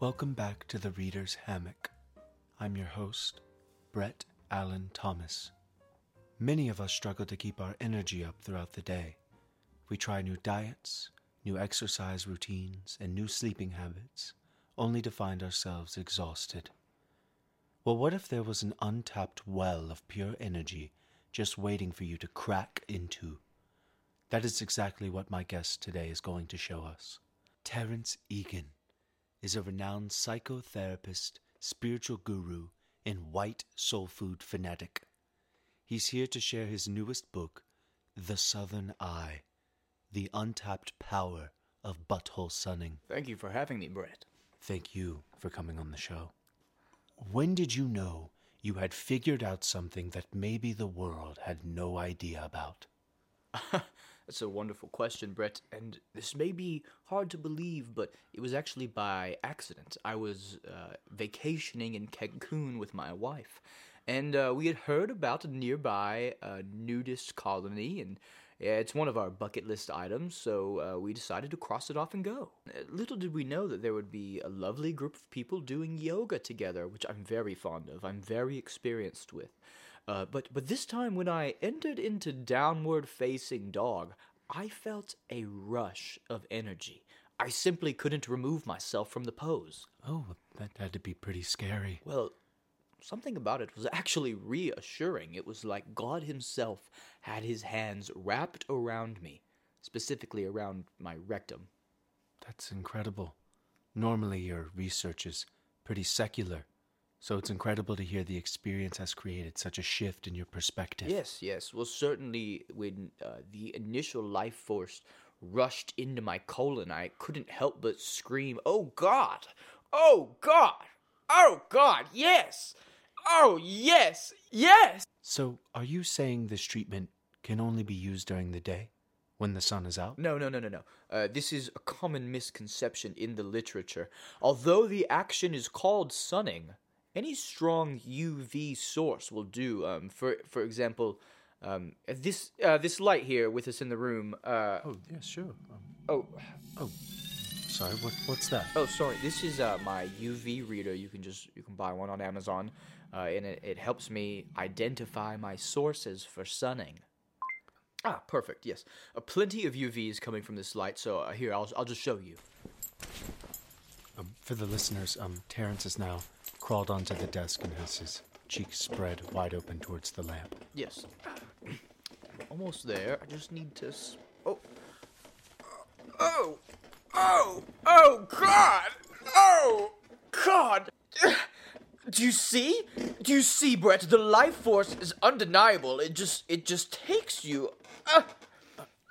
Welcome back to the Reader's Hammock. I'm your host, Brett Allen Thomas. Many of us struggle to keep our energy up throughout the day. We try new diets, new exercise routines, and new sleeping habits, only to find ourselves exhausted. Well, what if there was an untapped well of pure energy just waiting for you to crack into? That is exactly what my guest today is going to show us. Terrence Egan is a renowned psychotherapist, spiritual guru, and white soul food fanatic. He's here to share his newest book, The Southern Eye The Untapped Power of Butthole Sunning. Thank you for having me, Brett. Thank you for coming on the show. When did you know you had figured out something that maybe the world had no idea about? That's a wonderful question, Brett, and this may be hard to believe, but it was actually by accident. I was uh, vacationing in Cancun with my wife, and uh, we had heard about a nearby uh, nudist colony, and it's one of our bucket list items, so uh, we decided to cross it off and go. Little did we know that there would be a lovely group of people doing yoga together, which I'm very fond of, I'm very experienced with. Uh, but but this time when I entered into downward facing dog, I felt a rush of energy. I simply couldn't remove myself from the pose. Oh, that had to be pretty scary. Well, something about it was actually reassuring. It was like God Himself had His hands wrapped around me, specifically around my rectum. That's incredible. Normally, your research is pretty secular, so it's incredible to hear the experience has created such a shift in your perspective. Yes, yes. Well, certainly when uh, the initial life force rushed into my colon, I couldn't help but scream, Oh God! Oh God! Oh God! Yes! Oh yes! Yes! So, are you saying this treatment can only be used during the day, when the sun is out? No, no, no, no, no. Uh, this is a common misconception in the literature. Although the action is called sunning, any strong UV source will do. Um, for for example, um, this uh, this light here with us in the room. Uh, Oh, yeah, sure. Um, oh, oh, sorry. What, what's that? oh, sorry. This is uh, my UV reader. You can just you can buy one on Amazon, uh, and it, it helps me identify my sources for sunning. Ah, perfect. Yes, uh, plenty of UV is coming from this light. So uh, here, I'll I'll just show you. Um, for the listeners, um, Terrence has now crawled onto the desk and has his cheeks spread wide open towards the lamp. Yes. Almost there. I just need to. S- oh. Oh. Oh. Oh, God. Oh. God. Do you see? Do you see, Brett? The life force is undeniable. It just, it just takes you. Uh,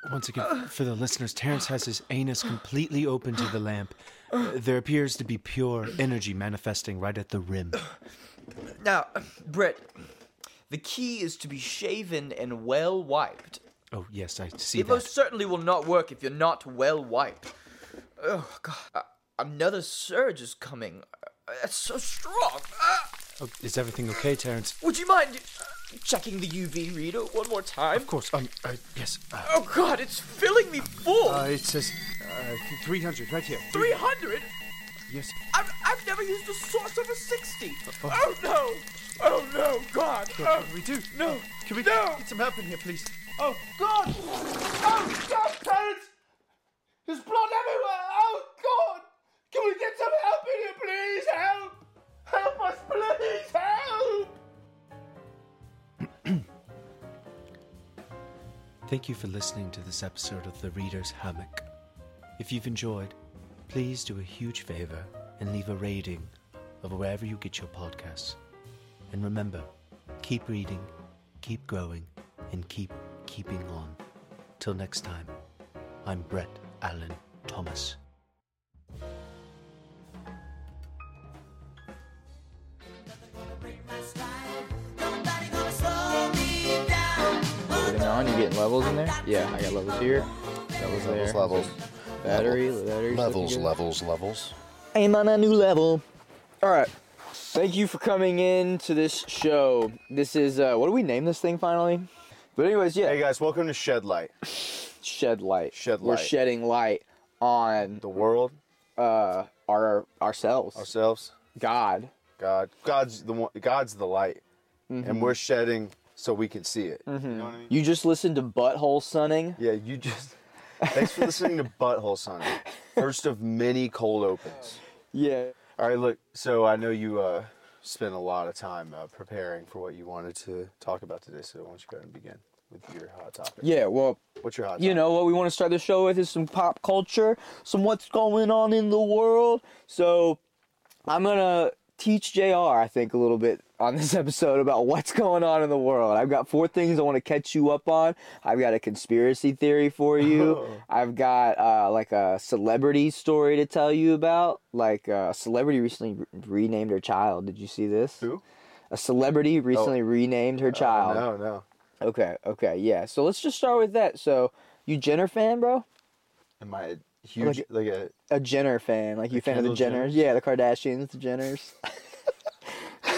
Once again, for the listeners, Terrence has his anus completely open to the lamp. Uh, there appears to be pure energy manifesting right at the rim. now, Brett, the key is to be shaven and well wiped. Oh, yes, I see It that. most certainly will not work if you're not well wiped. Oh God! Uh, another surge is coming. Uh, That's so strong. Ah! Oh, is everything okay, Terrence? would you mind uh, checking the UV reader one more time? Of course. Um, uh, yes. Uh, Oh God! It's filling me full. uh, it says uh, 300 right here. Three hundred. Yes. I've I've never used a source of a sixty. Oh no! Oh no! God! Oh, we do? no! Can we No! get some help in here, please? Oh God! Oh God, Terrence! There's blood everywhere! Oh God! Can we get some help in here, please? Help! Help us, please! Help! Thank you for listening to this episode of The Reader's Hammock. If you've enjoyed, please do a huge favor and leave a rating of wherever you get your podcasts. And remember, keep reading, keep growing, and keep keeping on. Till next time, I'm Brett Allen Thomas. On? You getting levels in there? Yeah, I got levels here. Levels there. Levels, levels. Battery, battery. Levels, levels, levels. I'm on a new level. All right. Thank you for coming in to this show. This is uh, what do we name this thing finally? But anyways, yeah, Hey guys, welcome to Shed Light. shed light. Shed Light. We're shedding light on The world. uh our ourselves. Ourselves, God. God, God's the one. God's the light, Mm-hmm. and we're shedding so we can see it. You know what I mean? You just listened to Butthole Sunning. Yeah, you just. Thanks for listening to Butthole Sunning. First of many cold opens. Yeah. All right, look. So I know you uh, spent a lot of time uh, preparing for what you wanted to talk about today. So why don't you go ahead and begin with your hot topic? Yeah. Well, What's your hot you know what we want to start the show with is some pop culture, some what's going on in the world. So I'm gonna teach Jr. I think a little bit on this episode about what's going on in the world. I've got four things I want to catch you up on. I've got a conspiracy theory for you. I've got uh, like a celebrity story to tell you about. Like uh, a celebrity recently re- renamed her child. Did you see this? Who? A celebrity recently renamed her child. Oh, no, no. Okay, okay, yeah. So let's just start with that. So, you Jenner fan, bro? Am I a huge Like- like a? A Jenner fan, like you fan of the Jenners? Jenners? Yeah, the Kardashians, the Jenners.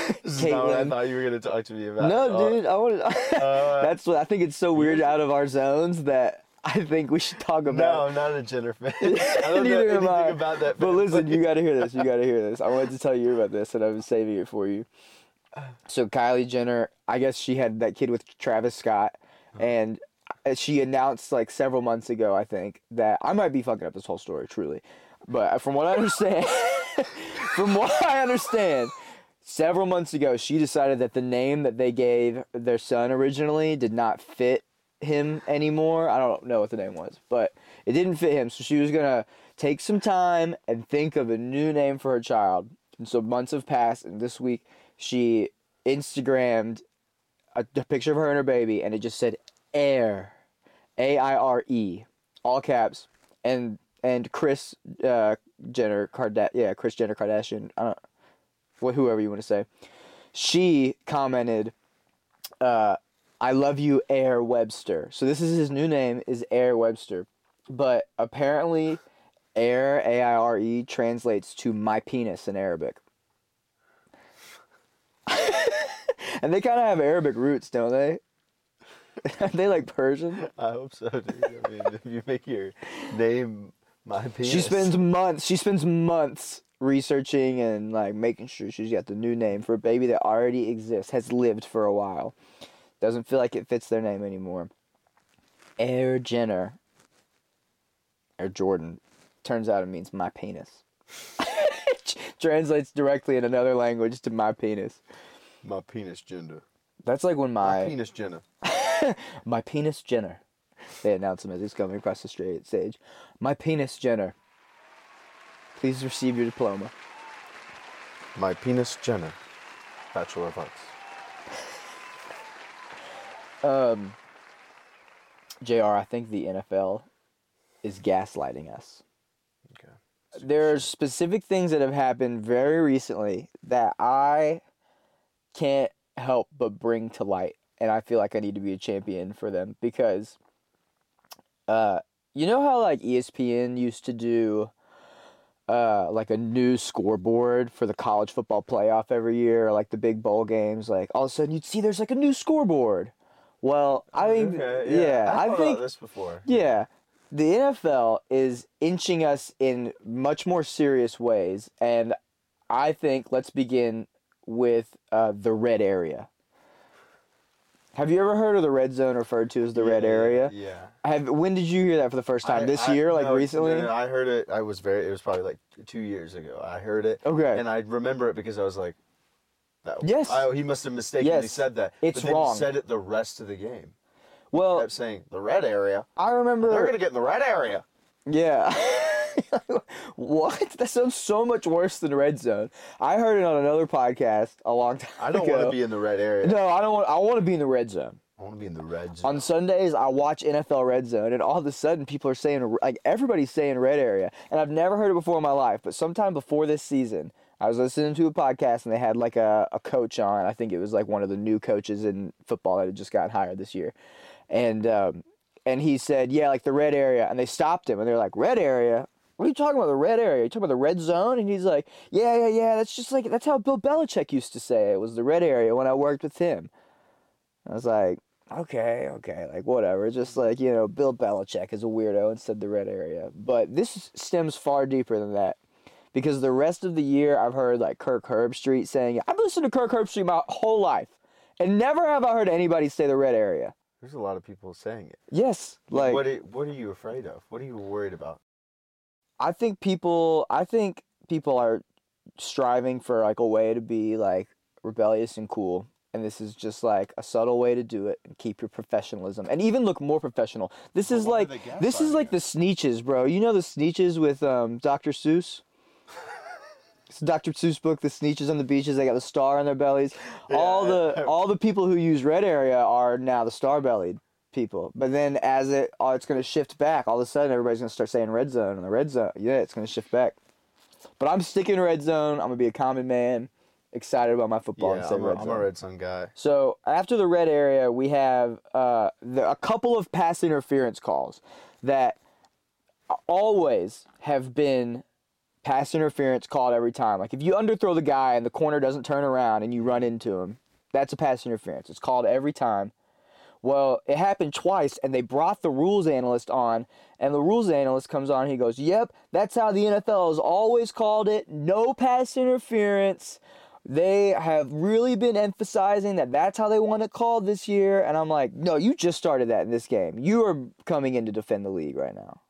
This is not what I thought you were gonna talk to me about. no, Oh, dude, I want uh, That's what I think. It's so weird out of our zones that I think we should talk about. No. I'm not a Jenner fan. I don't know Neither am anything I. about that. But listen, you got to hear this. You got to hear this. I wanted to tell you about this, and I was saving it for you. So Kylie Jenner, I guess she had that kid with Travis Scott, and uh, she announced like several months ago, I think, that I might be fucking up this whole story, truly, but from what I understand, from what I understand, several months ago, she decided that the name that they gave their son originally did not fit him anymore. I don't know what the name was, but it didn't fit him. So she was gonna take some time and think of a new name for her child. And so months have passed, and this week she Instagrammed a, a picture of her and her baby, and it just said "Air," A I R E, all caps, and and Kris uh, Jenner Kardashian, yeah, Kris Jenner Kardashian. I don't, whoever you want to say. She commented, uh, "I love you, Aire Webster." So this is his new name is Aire Webster, but apparently, Air A I R E translates to my penis in Arabic. and they kind of have Arabic roots, don't they? Are they like Persian? I hope so, dude. I mean, if you make your name my penis, She spends months. She spends months researching and like making sure she's got the new name for a baby that already exists, has lived for a while. Doesn't feel like it fits their name anymore. Air Jenner. Air Jordan. Turns out it means my penis. Translates directly in another language to my penis. my penis Jenner. That's like when My my penis Jenner. my penis Jenner. They announce him as he's coming across the straight stage. My penis Jenner. Please receive your diploma. My penis Jenner. Bachelor of Arts. Um, Jr. I think the NFL is gaslighting us. Okay. There are specific things that have happened very recently that I can't help but bring to light, and I feel like I need to be a champion for them because, uh, you know how like ESPN used to do. Uh, like a new scoreboard for the college football playoff every year, like the big bowl games. Like all of a sudden, you'd see there's like a new scoreboard. Well, I mean, Okay, yeah, I, I thought think this before. yeah. The NFL is inching us in much more serious ways. And I think let's begin with uh, the red area. Have you ever heard of the red zone referred to as the red area? Yeah. Have when did you hear that for the first time? I- this I- year, like recently? no, no, I heard it. I was very. It was probably like two years ago. I heard it. Okay. And I remember it because I was like, that, Yes. I, he must have mistakenly Yes. said that. It's but then wrong. He said it the rest of the game. Well, He kept saying the red area. I remember. They're gonna get in the red area. Yeah. what? That sounds so much worse than red zone. I heard it on another podcast a long time I don't ago. want to be in the red area. No, I don't want. I want to be in the red zone. I want to be in the red zone. On Sundays, I watch NFL Red Zone, and all of a sudden, people are saying like everybody's saying red area, and I've never heard it before in my life. But sometime before this season, I was listening to a podcast, and they had like a, a coach on. I think it was like one of the new coaches in football that had just gotten hired this year, and um, and he said, yeah, like the red area, and they stopped him, and they're like, red area. What are you talking about? The red area? You talking about the red zone? And he's like, yeah, yeah, yeah. That's just like that's how Bill Belichick used to say it was the red area when I worked with him. I was like, okay, okay, like whatever. Just like, you know, Bill Belichick is a weirdo and said the red area. But this stems far deeper than that. because the rest of the year I've heard like Kirk Herbstreit saying, I've listened to Kirk Herbstreit my whole life, and never have I heard anybody say the red area. There's a lot of people saying it. Yes, like what? Are, what are you afraid of? What are you worried about? I think people I think people are striving for like a way to be like rebellious and cool. And this is just like a subtle way to do it and keep your professionalism and even look more professional. This But is like this is like the Sneetches, bro. You know the Sneetches with um, Dr. Seuss? It's Dr. Seuss book, The Sneetches on the Beaches. They got the star on their bellies. All Yeah. the all the people who use red area are now the star bellied people. But then as it oh, it's gonna shift back, all of a sudden everybody's gonna start saying red zone and the red zone. Yeah, it's gonna shift back. But I'm sticking red zone. I'm gonna be a common man, excited about my football and yeah, I'm, a, red I'm zone. a Red Sun guy. So after the red area, we have uh, the, a couple of pass interference calls that always have been pass interference called every time. Like if you underthrow the guy and the corner doesn't turn around and you run into him, that's a pass interference. It's called every time. Well, it happened twice, and they brought the rules analyst on, and the rules analyst comes on. And he goes, "Yep, that's how the NFL has always called it. No pass interference. They have really been emphasizing that that's how they want it called this year." And I'm like, "No, you just started that in this game. You are coming in to defend the league right now."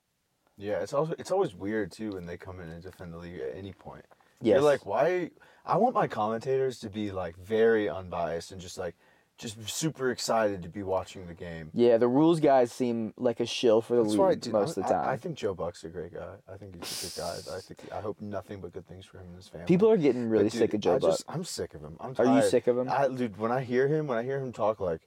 Yeah, it's also it's always weird too when they come in and defend the league at any point. Yes. You're like, why? I want my commentators to be like very unbiased and just like just super excited to be watching the game. Yeah, the rules guys seem like a shill for the That's league dude, most I, of the time. I, think Joe Buck's a great guy. I think he's a good guy. I think I hope nothing but good things for him and his family. People are getting really dude, sick of Joe I Buck. just, I'm sick of him. I'm tired. Are you sick of him? I, dude, when I hear him, when I hear him talk like,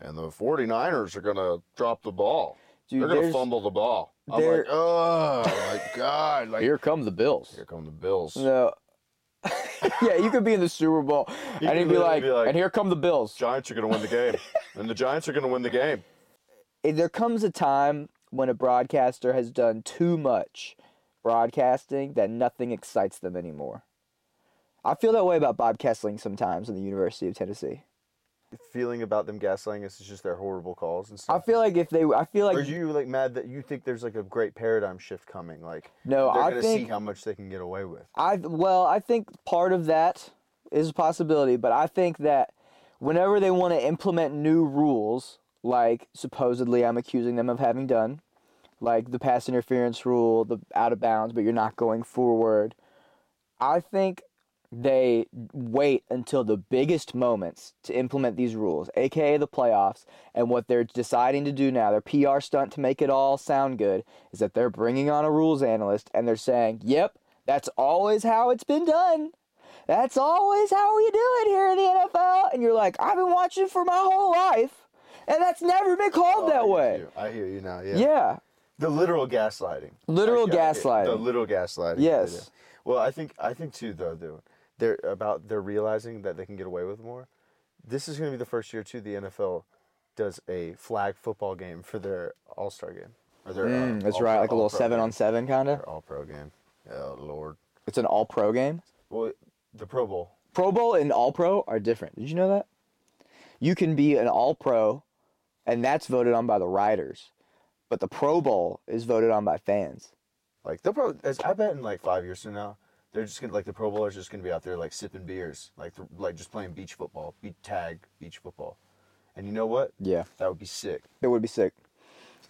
and the 49ers are going to drop the ball. Dude, They're going to fumble the ball. I'm like, oh, my God. Like, Here come the Bills. here come the Bills. No. yeah, you could be in the Super Bowl You and he'd be like, be like- and here come the Bills. Giants are going to win the game. and the Giants are going to win the game. There comes a time when a broadcaster has done too much broadcasting that nothing excites them anymore. I feel that way about Bob Kesling sometimes in the University of Tennessee. Feeling about them gaslighting us is just their horrible calls and stuff? I feel like if they, I feel like are you like mad that you think there's like a great paradigm shift coming? Like no, they're I gonna see think how much they can get away with. I well, I think part of that is a possibility, but I think that whenever they want to implement new rules, like supposedly I'm accusing them of having done, like the pass interference rule, the out of bounds, but you're not going forward, I think they wait until the biggest moments to implement these rules, aka the playoffs. And what they're deciding to do now, their PR stunt to make it all sound good, is that they're bringing on a rules analyst and they're saying, yep, that's always how it's been done. That's always how we do it here in the NFL. And you're like, I've been watching for my whole life, and that's never been called Oh, that hear way. you. I hear you now. Yeah. Yeah. The literal gaslighting. Literal gaslighting. The literal gaslighting. Yes. Well, I think I think too though, though, they're about they're realizing that they can get away with more. This is going to be the first year too the NFL does a flag football game for their All Star game or their. Mm, uh, that's all- right, like a little seven game. on seven kind of. All Pro game. Oh Lord. It's an all pro game. Well, the Pro Bowl. Pro Bowl and All Pro are different. Did you know that? You can be an All Pro, and that's voted on by the writers, but the Pro Bowl is voted on by fans. Like they'll probably. as- I bet in like five years from now, they're just gonna like the Pro Bowlers just gonna be out there like sipping beers, like th- like just playing beach football, beat tag beach football. And you know what? Yeah, That would be sick. that would be sick.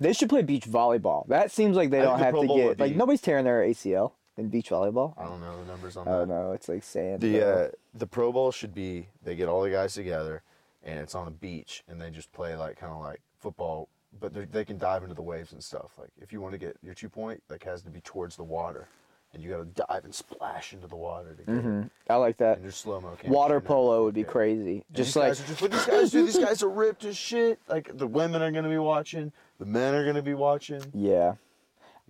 They should play beach volleyball. That seems like they I don't the have Pro to Bowl get would like be- nobody's tearing their ACL in beach volleyball. I don't know the numbers on that. Oh that. no, it's like sand. The uh, the Pro Bowl should be they get all the guys together, and it's on a beach, and they just play like kind of like football, but they they can dive into the waves and stuff. Like if you want to get your two point, like has to be towards the water, and you got to dive and splash into the water to get it. Mhm. I like that. And there's slow mo. Water polo would be crazy. And Just these like guys just, but these guys, dude, these guys are ripped as shit. Like the women are gonna be watching, the men are gonna be watching. yeah.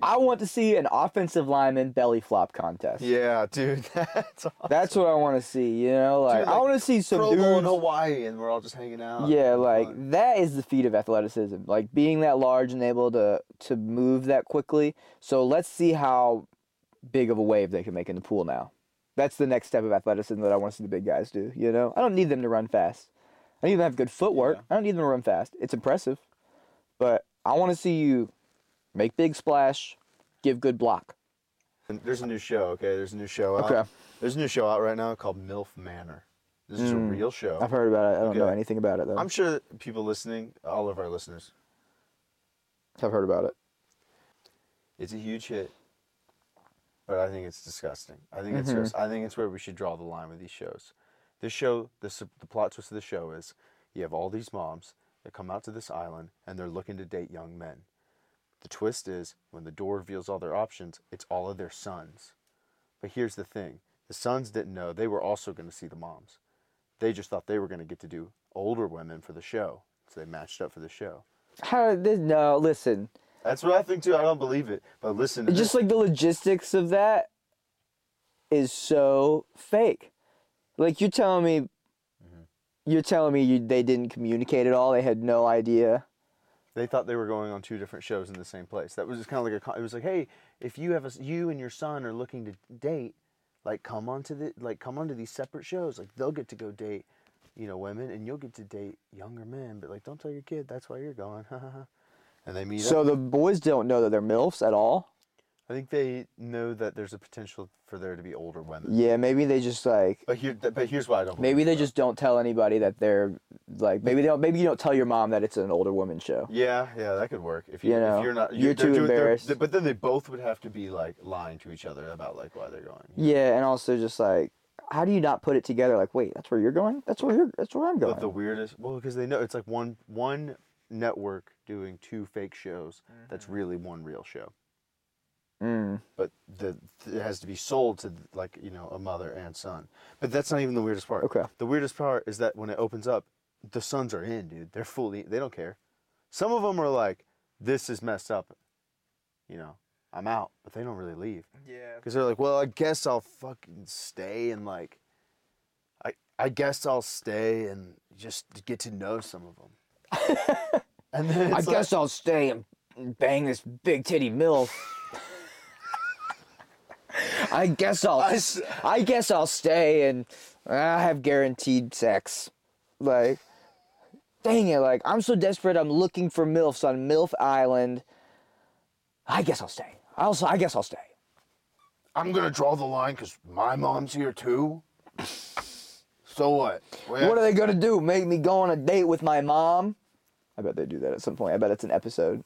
I want to see an offensive lineman belly flop contest. Yeah, dude, that's awesome. That's what I want to see. You know, like, Dude, I want to see some Pro Bowl in. Hawaii, and we're all just hanging out. Yeah, like fun. that is the feat of athleticism. Like being that large and able to to move that quickly. So let's see how big of a wave they can make in the pool now. That's the next step of athleticism that I want to see the big guys do. You know, I don't need them to run fast. I need them to have good footwork. Yeah. I don't need them to run fast. It's impressive, but I want to see you make big splash, give good block. And there's a new show. Okay, there's a new show out. Okay. There's a new show out right now called MILF Manor. This is a Mm. real show. I've heard about it. I don't know anything about it though. I'm sure people listening, all of our listeners, I've heard about it. it's a huge hit. But I think it's disgusting. I think it's Mhm. just, I think it's where we should draw the line with these shows. This show, this the plot twist of the show is you have all these moms that come out to this island and they're looking to date young men. The twist is when the door reveals all their options, it's all of their sons. But here's the thing: the sons didn't know they were also going to see the moms. They just thought they were going to get to do older women for the show, so they matched up for the show. How did this? No, listen. That's what I think too. I don't believe it, but listen. To Just this. like the logistics of that is so fake. Like you're telling me, Mm-hmm. you're telling me you, they didn't communicate at all. They had no idea. they thought they were going on two different shows in the same place. That was just kind of like a. It was like, hey, if you have a, you and your son are looking to date, like come onto the like come onto these separate shows. Like they'll get to go date, you know, women, and you'll get to date younger men. But like, don't tell your kid that's why you're going. and they meet So up. the boys don't know that they're milfs at all. I think they know that there's a potential for there to be older women. Yeah, maybe they just like But here, but here's why I don't. maybe they just don't tell anybody that they're like maybe they don't maybe you don't tell your mom that it's an older woman show. Yeah, yeah, that could work. If you, You know, if you're not, you're they're too doing- they're- embarrassed. But then they both would have to be like lying to each other about like why they're going. Yeah, and also just like how do you not put it together like wait, that's where you're going? That's where you're that's where I'm going. But the weirdest, well, because they know it's like one one network doing two fake shows. That's really one real show. mm. But the it has to be sold to like you know a mother and son. But that's not even the weirdest part. Okay. The weirdest part is that when it opens up, the sons are in, dude. They're fully. They don't care. Some of them are like, "This is messed up." You know, I'm out, but they don't really leave. Yeah. Because they're like, well, I guess I'll fucking stay and like, I I guess I'll stay and just get to know some of them. and then I it's guess I'll stay and bang this big titty milf. I guess I'll. I I, guess I'll stay and uh, have guaranteed sex. Like, dang it! Like I'm so desperate. I'm looking for milfs on Milf Island. I guess I'll stay. I'll. I guess I'll stay. I'm gonna draw the line because my mom's here too. So what? What are they gonna do? Make me go on a date with my mom? I bet they do that at some point. I bet it's an episode.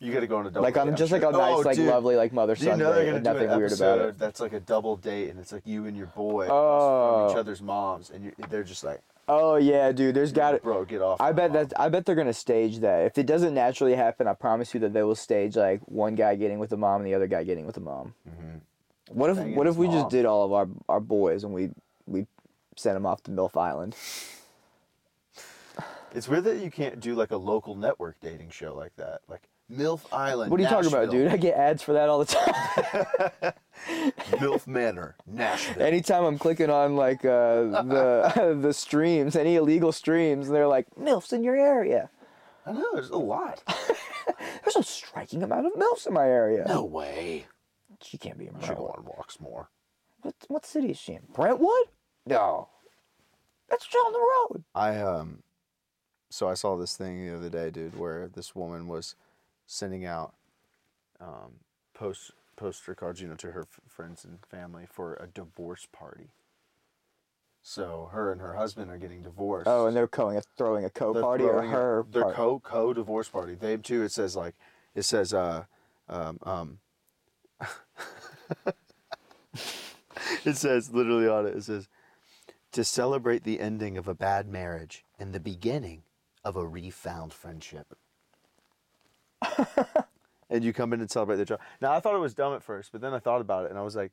you gotta go on a double. Like date, I'm I'm just sure. like a nice, Oh, like dude. lovely, like mother Do you know they're gonna and do nothing an weird about it. That's like a double date, and it's like you and your boy Oh. from each other's moms, and they're just like, Oh yeah, dude. There's got to bro, get off. I bet mom." that I bet they're gonna stage that. If it doesn't naturally happen, I promise you that they will stage like one guy getting with the mom and the other guy getting with the mom. Mm-hmm. What if what if we mom. just did all of our our boys and we we sent them off to Milf Island? It's weird that you can't do like a local network dating show like that, like MILF Island. What are you talking about, dude? I get ads for that all the time. MILF Manor, Nashville. Anytime I'm clicking on like uh, the the streams, any illegal streams, they're like milfs in your area. I know there's a lot. There's a striking amount of milfs in my area. No way. she can't be in Should go on walks more. What what city is she in? Brentwood? No, that's down the road. I um, so I saw this thing the other day, dude, where this woman was sending out um post poster cards, you know, to her f- friends and family for a divorce party. So her and her husband are getting divorced. Oh, and they're going throwing a co party or throwing a- her their co co divorce party. They too. It says like it says uh um um. it says literally on it. It says to celebrate the ending of a bad marriage and the beginning of a refound friendship. and you come in and celebrate the job. Now I thought it was dumb at first, but then I thought about it and I was like,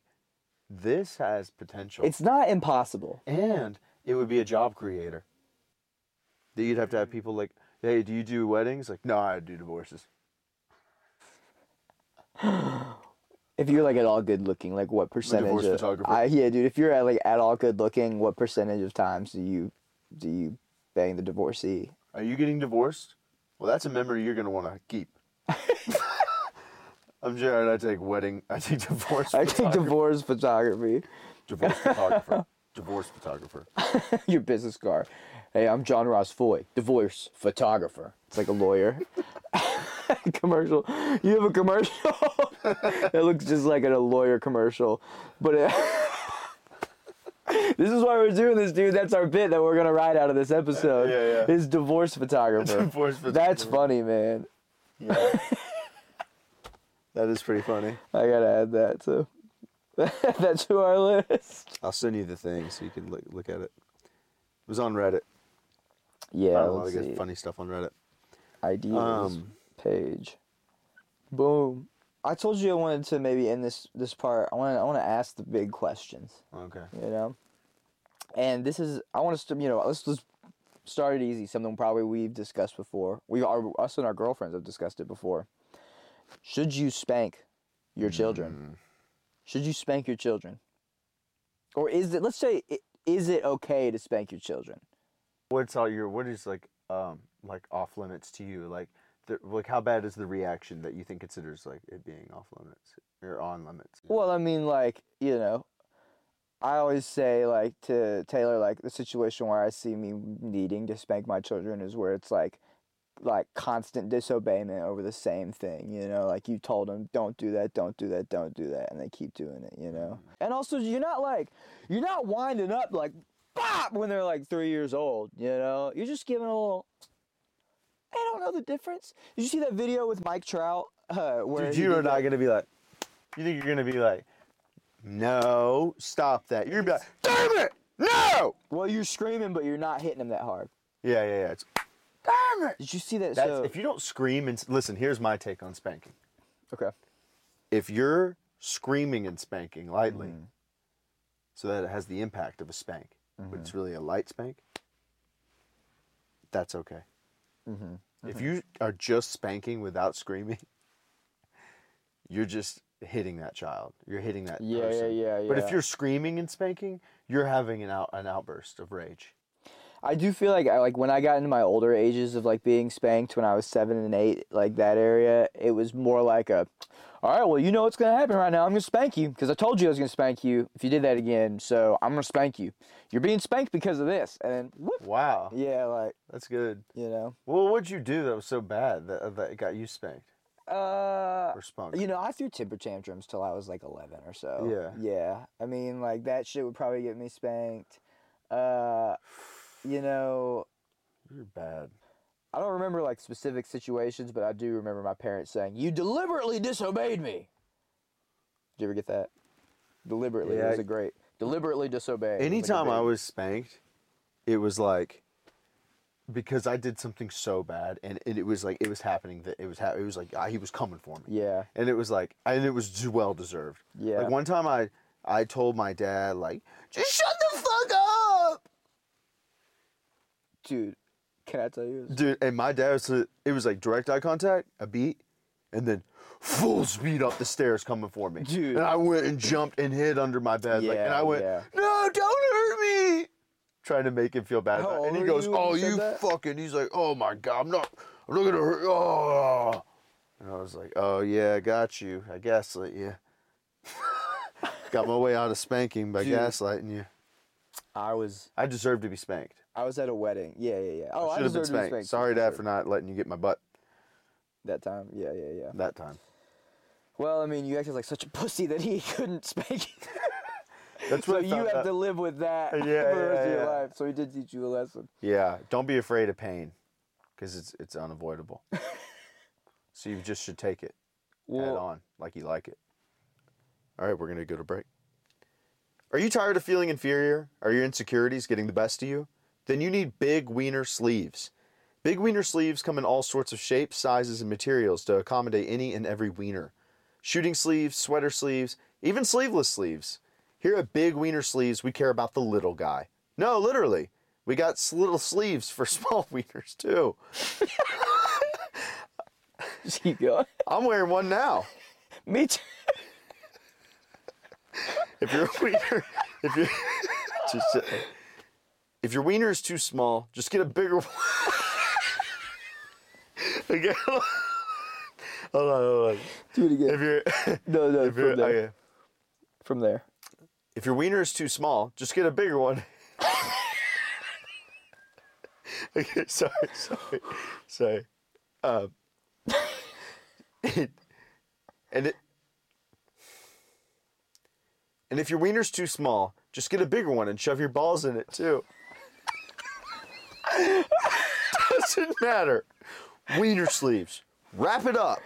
this has potential It's not impossible. and it would be a job creator. That you'd have to have people like, hey, do you do weddings? Like, no, I do divorces. If you're like at all good looking, like what percentage? divorce of, photographer. I, yeah, dude. If you're at like at all good looking, what percentage of times do you do you bang the divorcee? Are you getting divorced? Well, that's a memory you're gonna want to keep. I'm Jared. I take wedding. I take divorce. I take divorce photography. Divorce photographer. divorce photographer. Your business card. Hey, I'm John Ross Foy, divorce photographer. It's like a lawyer. commercial. You have a commercial it looks just like a lawyer commercial, but it, uh, this is why we're doing this, dude. That's our bit that we're gonna ride out of this episode. Yeah, yeah. Is divorce photographer. Divorce photographer. That's funny, man. Yeah. that is pretty funny. I gotta add that to that to our list. I'll send you the thing so you can look, look at it. It was on Reddit. Yeah, a lot of good funny stuff on Reddit. Ideas Um, page. Boom. I told you I wanted to maybe end this this part. I want I want to ask the big questions. Okay. you know. And this is I want us to you know let's just start it easy. Something probably we've discussed before. We are us and our girlfriends have discussed it before. Should you spank your Mm. children? Should you spank your children? Or is it let's say is it okay to spank your children? What's all your what is like um like off limits to you? Like the, like how bad is the reaction that you think considers like it being off limits or on limits? Well, I mean, like you know, I always say like to Taylor, like the situation where I see me needing to spank my children is where it's like, like constant disobeyment over the same thing. You know, like you told them, don't do that, don't do that, don't do that, and they keep doing it. You know, and also you're not like you're not winding up like bop when they're like three years old. You know, you're just giving a little. I don't know the difference. Did you see that video with Mike Trout? Uh, where Dude, you are not gonna be like. You think you're gonna be like, no, stop that. You're gonna be like, damn it, no. Well, you're screaming, but you're not hitting him that hard. Yeah, yeah, yeah. It's, damn it. Did you see that? That's so, if you don't scream and listen. Here's my take on spanking. okay. If you're screaming and spanking lightly, Mm-hmm. so that it has the impact of a spank, but Mm-hmm. it's really a light spank, that's okay. Mm-hmm. If you are just spanking without screaming, you're just hitting that child. You're hitting that Yeah, yeah, person. yeah, But if you're screaming and spanking, you're having an out an outburst of rage. I do feel like I like when I got into my older ages of like being spanked when I was seven and eight, like that area, it was more like a, all right, well, you know what's gonna happen right now. I'm gonna spank you because I told you I was gonna spank you if you did that again. So I'm gonna spank you. You're being spanked because of this, and then whoop. Wow, Yeah, like that's good. you know. Well, what'd you do that was so bad that that got you spanked Uh, spunk? You know, I threw temper tantrums till I was like 11 or so. Yeah. Yeah. I mean, like that shit would probably get me spanked. Uh, you know, You're bad. I don't remember like specific situations, but I do remember my parents saying, "You deliberately disobeyed me." Did you ever get that? Deliberately. Yeah. It was a great. Deliberately disobeyed. was, like, Anytime I was spanked, it was like because I did something so bad, and it, it was like it was happening that it was ha- it was like he was coming for me. Yeah. and it was like and it was well deserved. Yeah. Like one time I I told my dad like just shut the fuck up, Dude, can I tell you? This? dude. And my dad was it was like direct eye contact, a beat, and then full speed up the stairs coming for me. Dude. and I went and jumped and hid under my bed like, and I went yeah. no, don't hurt me. Trying to make him feel bad How about it. And he goes, you Oh, you that? fucking he's like, Oh my god, I'm not I'm not gonna hurt. Oh. And I was like, Oh yeah, I got you. I gaslit you. got my way out of spanking by Dude. gaslighting you. I was I deserve to be spanked. I was at a wedding. Yeah, yeah, yeah. Oh, I, should have been deserved to be spanked. spanked. Sorry, Dad, for not letting you get my butt that time. Yeah, yeah, yeah. that time. Well, I mean, you acted like such a pussy that he couldn't spank you. That's so what you have out. to live with that Yeah, for the rest yeah, of your life. So he did teach you a lesson. Yeah, don't be afraid of pain, because it's it's unavoidable. so you just should take it head on, like you like it. All right, we're gonna go to break. Are you tired of feeling inferior? Are your insecurities getting the best of you? Then you need Big Wiener sleeves. Big Wiener sleeves come in all sorts of shapes, sizes, and materials to accommodate any and every wiener. Shooting sleeves, sweater sleeves, even sleeveless sleeves. Here at Big Wiener Sleeves, we care about the little guy. No, literally. We got little sleeves for small wieners too. keep going. I'm wearing one now. Me too. If your wiener, if you just uh, if your wiener is too small, just get a bigger one. Again, hold on, hold on. Do it again. If you're, no, no, from there. okay. From there. If your wiener is too small, just get a bigger one. okay, sorry, sorry, sorry. Um, and it and if your wiener's too small, just get a bigger one and shove your balls in it too. Doesn't matter. Wiener sleeves. Wrap it up.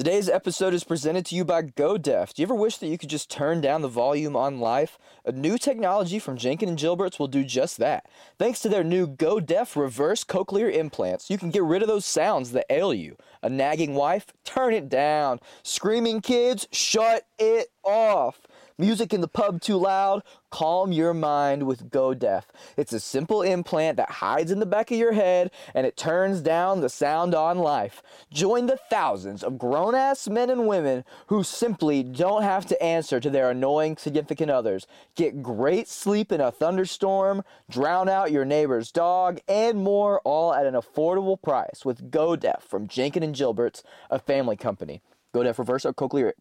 Today's episode is presented to you by GoDeaf. Do you ever wish that you could just turn down the volume on life? A new technology from Jenkin and Gilbert's will do just that. Thanks to their new GoDeaf reverse cochlear implants, you can get rid of those sounds that ail you. A nagging wife? Turn it down. Screaming kids? Shut it off. Music in the pub too loud? Calm your mind with GoDeaf. It's a simple implant that hides in the back of your head and it turns down the sound on life. Join the thousands of grown ass men and women who simply don't have to answer to their annoying significant others. Get great sleep in a thunderstorm, drown out your neighbor's dog, and more, all at an affordable price with GoDeaf from Jenkin and Gilbert's, a family company. GoDeaf Reverse or Cochlear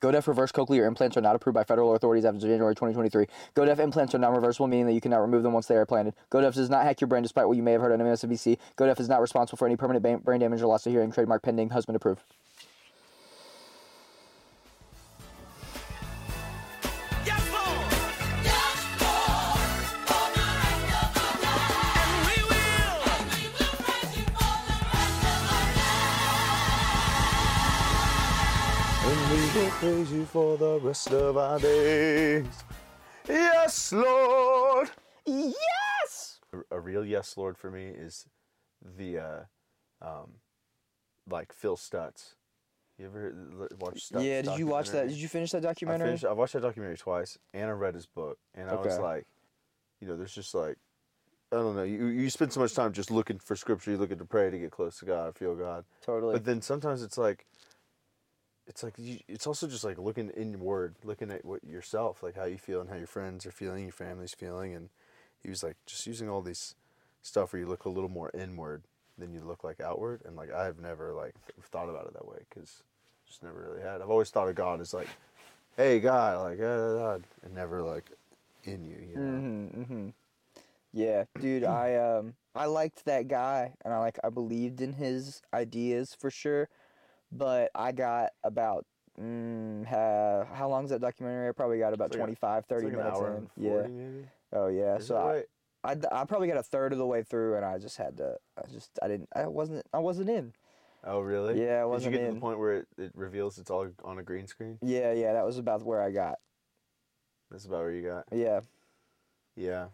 GoDeaf reverse cochlear implants are not approved by federal authorities after January 2023. GoDeaf implants are non-reversible, meaning that you cannot remove them once they are planted. GoDeaf does not hack your brain, despite what you may have heard on MSNBC. GoDeaf is not responsible for any permanent brain damage or loss of hearing. Trademark pending. Husband approved. Praise you for the rest of our days. Yes, Lord. Yes. A, a real yes, Lord, for me is the, uh, um, like Phil Stutz. You ever watch Stutz? yeah. Did you watch that? Did you finish that I documentary? finished. I watched that documentary twice, and I read his book, and I was like, you know, there's just like, I don't know. You you spend so much time just looking for scripture, you looking to pray to get close to God, feel God. Totally. But then sometimes it's like, it's like you, it's also just like looking inward, looking at what yourself, like how you feel and how your friends are feeling, your family's feeling, and he was like just using all these stuff where you look a little more inward than you look like outward, and like I've never like thought about it that way because just never really had. I've always thought of God as like, hey God, like uh, and never like in you, you know. Mm-hmm, mm-hmm. Yeah, dude, I um I liked that guy and I like I believed in his ideas for sure, but I got about mm, ha, how long's that documentary? I probably got about It's like 25, 30 like an minutes hour in. and Yeah. 40 maybe. Oh yeah. Is so I, right? I, d- I probably got a third of the way through and I just had to I just I didn't I wasn't I wasn't in. Oh really? Yeah, I Did you wasn't get to the point where it, it reveals it's all on a green screen? Yeah, yeah, that was about where I got. That's about where you got. Yeah. Yeah.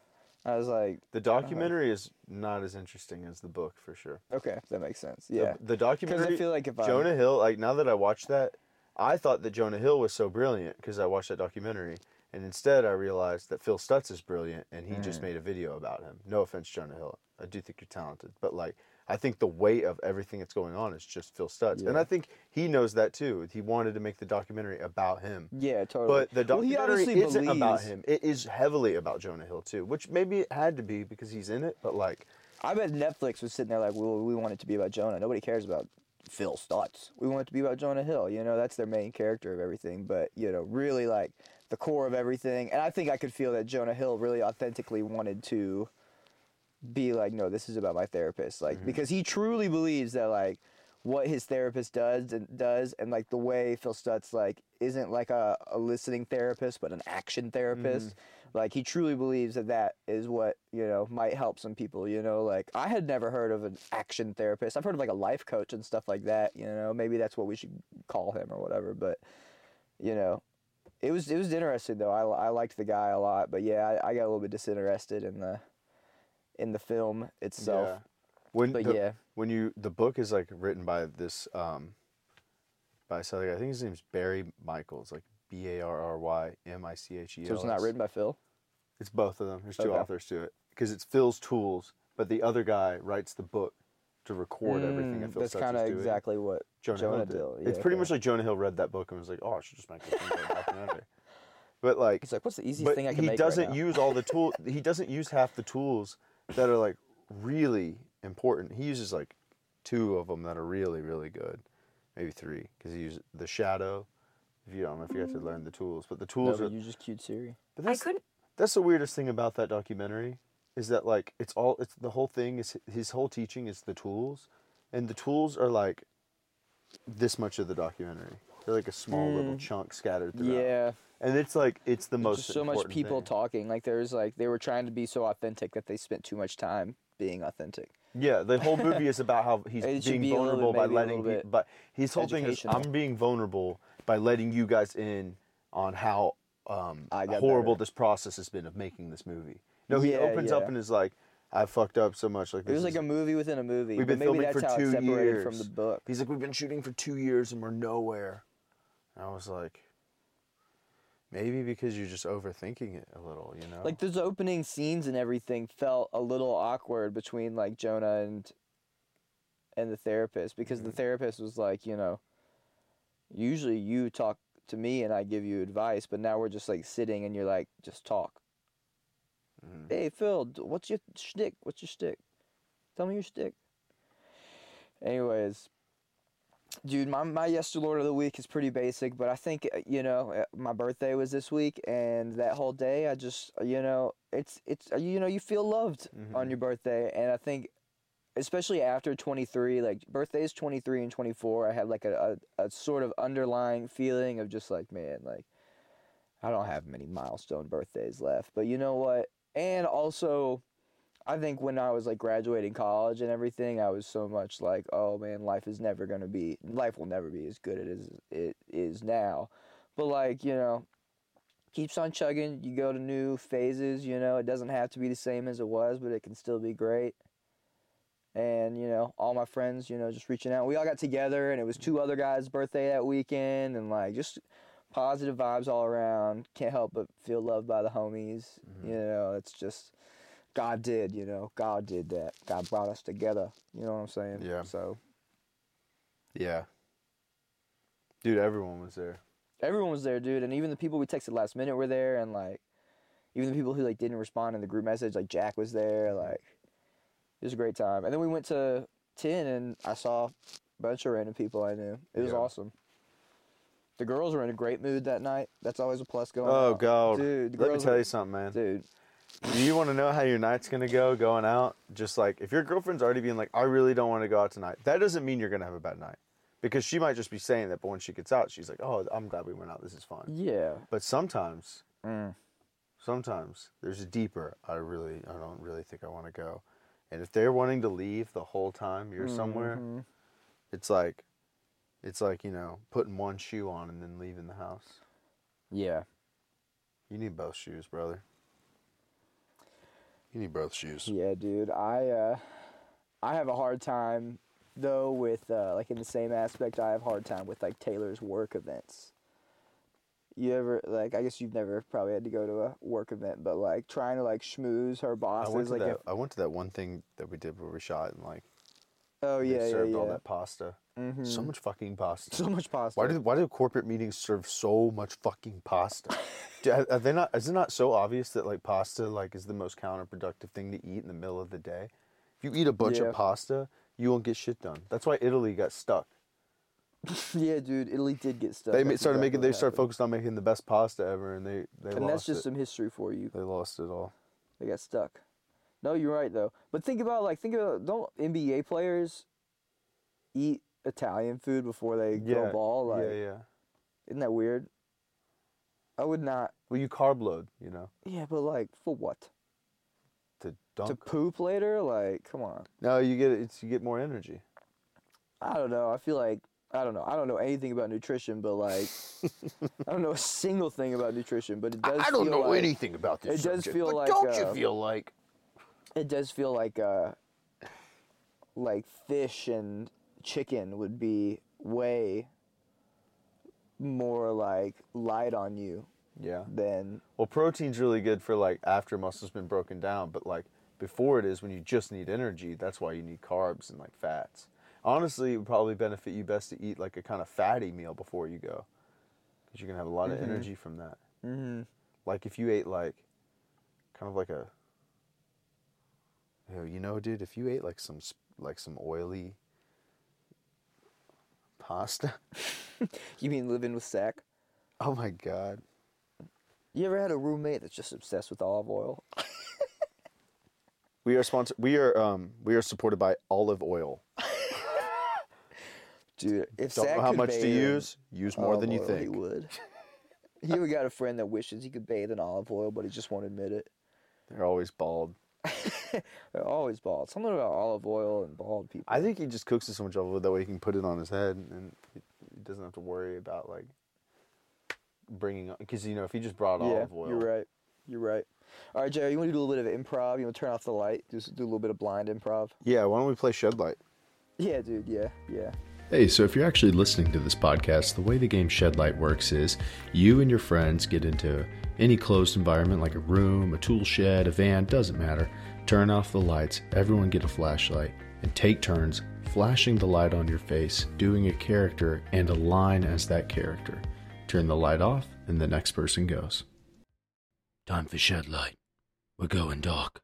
I was like, The documentary is not as interesting as the book for sure. okay, that makes sense. Yeah. The, Because documentary. I feel like if I Jonah Hill. Like now that I watched that, I thought that Jonah Hill was so brilliant because I watched that documentary, and instead I realized that Phil Stutz is brilliant, and he just Mm. made a video about him. No offense, Jonah Hill. I do think you're talented, but like. I think the weight of everything that's going on is just Phil Stutz, and I think he knows that too. He wanted to make the documentary about him, Yeah, totally. But the documentary obviously isn't about him. It is heavily about Jonah Hill too, which maybe it had to be because he's in it. But like, I bet Netflix was sitting there like, well, we want it to be about Jonah. Nobody cares about Phil Stutz. We want it to be about Jonah Hill. You know, that's their main character of everything. But you know, really like the core of everything. And I think I could feel that Jonah Hill really authentically wanted to be like, no, this is about my therapist. Like mm-hmm. because he truly believes that like what his therapist does and does and like the way Phil Stutz like isn't like a, a listening therapist but an action therapist. Mm-hmm. Like he truly believes that that is what you know might help some people. You know, like I had never heard of an action therapist. I've heard of like a life coach and stuff like that. You know, maybe that's what we should call him or whatever. But you know, it was it was interesting though. I, I liked the guy a lot, but yeah, I, I got a little bit disinterested in the in the film itself. yeah. when But the, yeah. when you the book is like written by this um by somebody I think his name's Barry Michels, like B A R R Y M I C H E L. So it's not written by Phil. It's both of them. There's two Okay. authors to it because it's Phil's tools, but the other guy writes the book to record everything that Mm, Phil That's kind of exactly what Jonah, Jonah Hill did. did. it's pretty much like Jonah Hill read that book and was like, "Oh, I should just make a documentary." But like, He's like, what's the easiest thing I can he doesn't right use all the tool. he doesn't use half the tools that are like really important. He uses like two of them that are really really good, maybe three because he uses the shadow. If you don't know if you have to learn the tools, but the no, tools but are. you just cute Siri. But I couldn't. that's the weirdest thing about that documentary is that like it's all it's the whole thing is his whole teaching is the tools and the tools are like this much of the documentary. They're like a small little chunk scattered throughout. Yeah. and it's like it's the most so much people thing. talking. Like there's like they were trying to be so authentic that they spent too much time being authentic. Yeah, the whole movie is about how he's being be vulnerable by letting. But his whole thing is. I'm being vulnerable by letting you guys in on how um, horrible right. this process has been of making this movie. No, he Yeah, opens up and is like, "I fucked up so much." Like It was like a movie within a movie. We've been maybe filming that's for how two years. from the book. He's like, "We've been shooting for two years and we're nowhere." And I was like, maybe because you're just overthinking it a little, you know? Like those opening scenes and everything felt a little awkward between like Jonah and and the therapist because Mm-hmm. the therapist was like, you know, usually you talk to me and I give you advice, but now we're just like sitting and you're like, just talk. Mhm. Hey Phil, what's your shtick? What's your shtick? Tell me your shtick. Anyways, dude, my my yes to Lord of the week is pretty basic, but I think uh, you know uh, my birthday was this week, and that whole day, I just uh, you know it's it's you know you feel loved on Mhm. your birthday, and I think especially after 23 like birthdays 23 and 24 i had like a, a, a sort of underlying feeling of just like man like i don't have many milestone birthdays left but you know what and also i think when i was like graduating college and everything i was so much like oh man life is never going to be life will never be as good as it is now. But like you know keeps on chugging. You go to new phases you know it doesn't have to be the same as it was but it can still be great. And you know all my friends you know just reaching out. We all got together and it was two other guys birthday that weekend and like just positive vibes all around. Can't help but feel loved by the homies. Mm-hmm. You know it's just god did you know god did that god brought us together you know what i'm saying Yeah. so yeah. Dude, everyone was there. everyone was there dude and even the people we texted last minute were there and like even the people who like didn't respond in the group message like jack was there mm-hmm. like it was a great time and then we went to 10 and i saw a bunch of random people i knew it was Yeah. awesome the girls were in a great mood that night that's always a plus going Oh, out. God. dude Let me tell were- you something, man. dude Do you want to know how your night's gonna go going out? Just like if your girlfriend's already being like, I really don't want to go out tonight. That doesn't mean you're gonna have a bad night, because she might just be saying that. But when she gets out, she's like, Oh, I'm glad we went out. This is fun. yeah But sometimes, Mm. sometimes there's a deeper. I really, I don't really think I want to go. And if they're wanting to leave the whole time you're somewhere, Mhm. it's like, it's like you know, putting one shoe on and then leaving the house. yeah You need both shoes, brother. You need both shoes. Yeah, dude. I uh, I have a hard time though with uh, like in the same aspect. I have hard time with like Taylor's work events. You ever like? I guess you've never probably had to go to a work event, but like trying to like schmooze her bosses. I went to like, that. if, I went to that one thing that we did where we shot and like oh yeah, yeah, served yeah. all that pasta. Mhm. So much fucking pasta. so much pasta. Why do why do corporate meetings serve so much fucking pasta? do, are- are they not? Is it not so obvious that like pasta like is the most counterproductive thing to eat in the middle of the day? If you eat a bunch Yeah. of pasta, you won't get shit done. That's why Italy got stuck. yeah, dude. Italy did get stuck. They That's started exactly making. They started focused on making the best pasta ever, and they they And that's just it. some history for you. They lost it all. They got stuck. No, you're right though. But think about like think about don't NBA players eat Italian food before they go ball? Like, yeah, yeah. Isn't that weird? I would not. Well, you carb load, you know, Yeah, but like for what? to dump To poop later? Like, come on. no, you get it's you get more energy. I don't know. I feel like I don't know. I don't know anything about nutrition, but like I don't know a single thing about nutrition. But it does. I don't feel know like, anything about this. it does feel but like, don't you uh, feel like It does feel like uh, like fish and chicken would be way more like light on you yeah? than Well, protein's really good for like after muscle's been broken down, but like before it is when you just need energy. That's why you need carbs and like fats. Honestly, it would probably benefit you best to eat like a kind of fatty meal before you go, because you're gonna have a lot of energy from that. mm-hmm. Like if you ate like, kind of like a, you know, you dude, if you ate like some like some oily pasta. You mean living with sack? Oh my god. You ever had a roommate that's just obsessed with olive oil? We are sponsored. We are um we are supported by olive oil. Dude, if Don't Zach know how much to use. Use more than you oil, He think. would. he even got a friend that wishes he could bathe in olive oil, but he just won't admit it. They're always bald. They're always bald. Something about olive oil and bald people. I think he just cooks it so much olive oil that way he can put it on his head and he doesn't have to worry about like bringing because you know if he just brought yeah, olive oil. you're right. You're right. All right, Jerry, you want to do a little bit of improv? You want to turn off the light? Just do a little bit of blind improv? Yeah, why don't we play Shed Light? Yeah, dude. Yeah, yeah. Hey, so if you're actually listening to this podcast, the way the game Shed Light works is you and your friends get into any closed environment like a room, a tool shed, a van, doesn't matter. Turn off the lights, everyone get a flashlight, and take turns flashing the light on your face, doing a character and a line as that character. Turn the light off, and the next person goes. Time for Shed Light. We're going dark.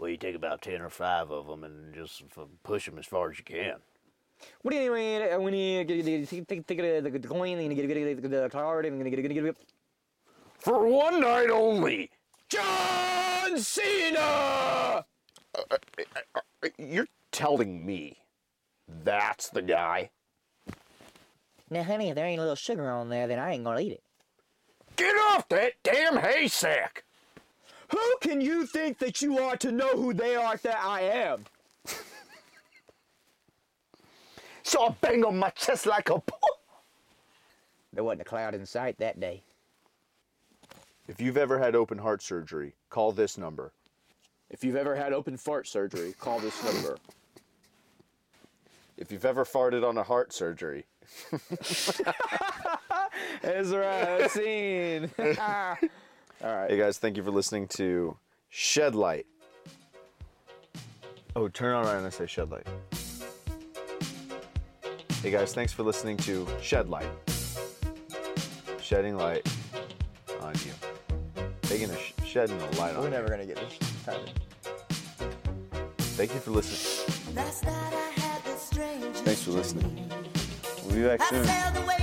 Well, you take about 10 or 5 of them and just push them as far as you can. What do you mean? uh, When you get take take take the the coin and you get get the card and get get get get For one night only! John Cena. You're telling me that's the guy? Now, honey, if there ain't a little sugar on there, then I ain't gonna eat it. Get off that damn haystack! Who can you think that you are to know who they are that I am? So I bang on my chest like a. There wasn't a cloud in sight that day. If you've ever had open heart surgery, call this number. If you've ever had open fart surgery, call this number. If you've ever farted on a heart surgery, Ezra scene. Hey guys, thank you for listening to Shed Light. Oh, turn on right when I say Shed Light. Hey guys, thanks for listening to Shed Light. Shedding light on you. Taking a sh- shedding a light on We're you. never gonna get this time. Thank you for listening. Last night I had this strange Thanks for listening. We'll be back I soon. felt the way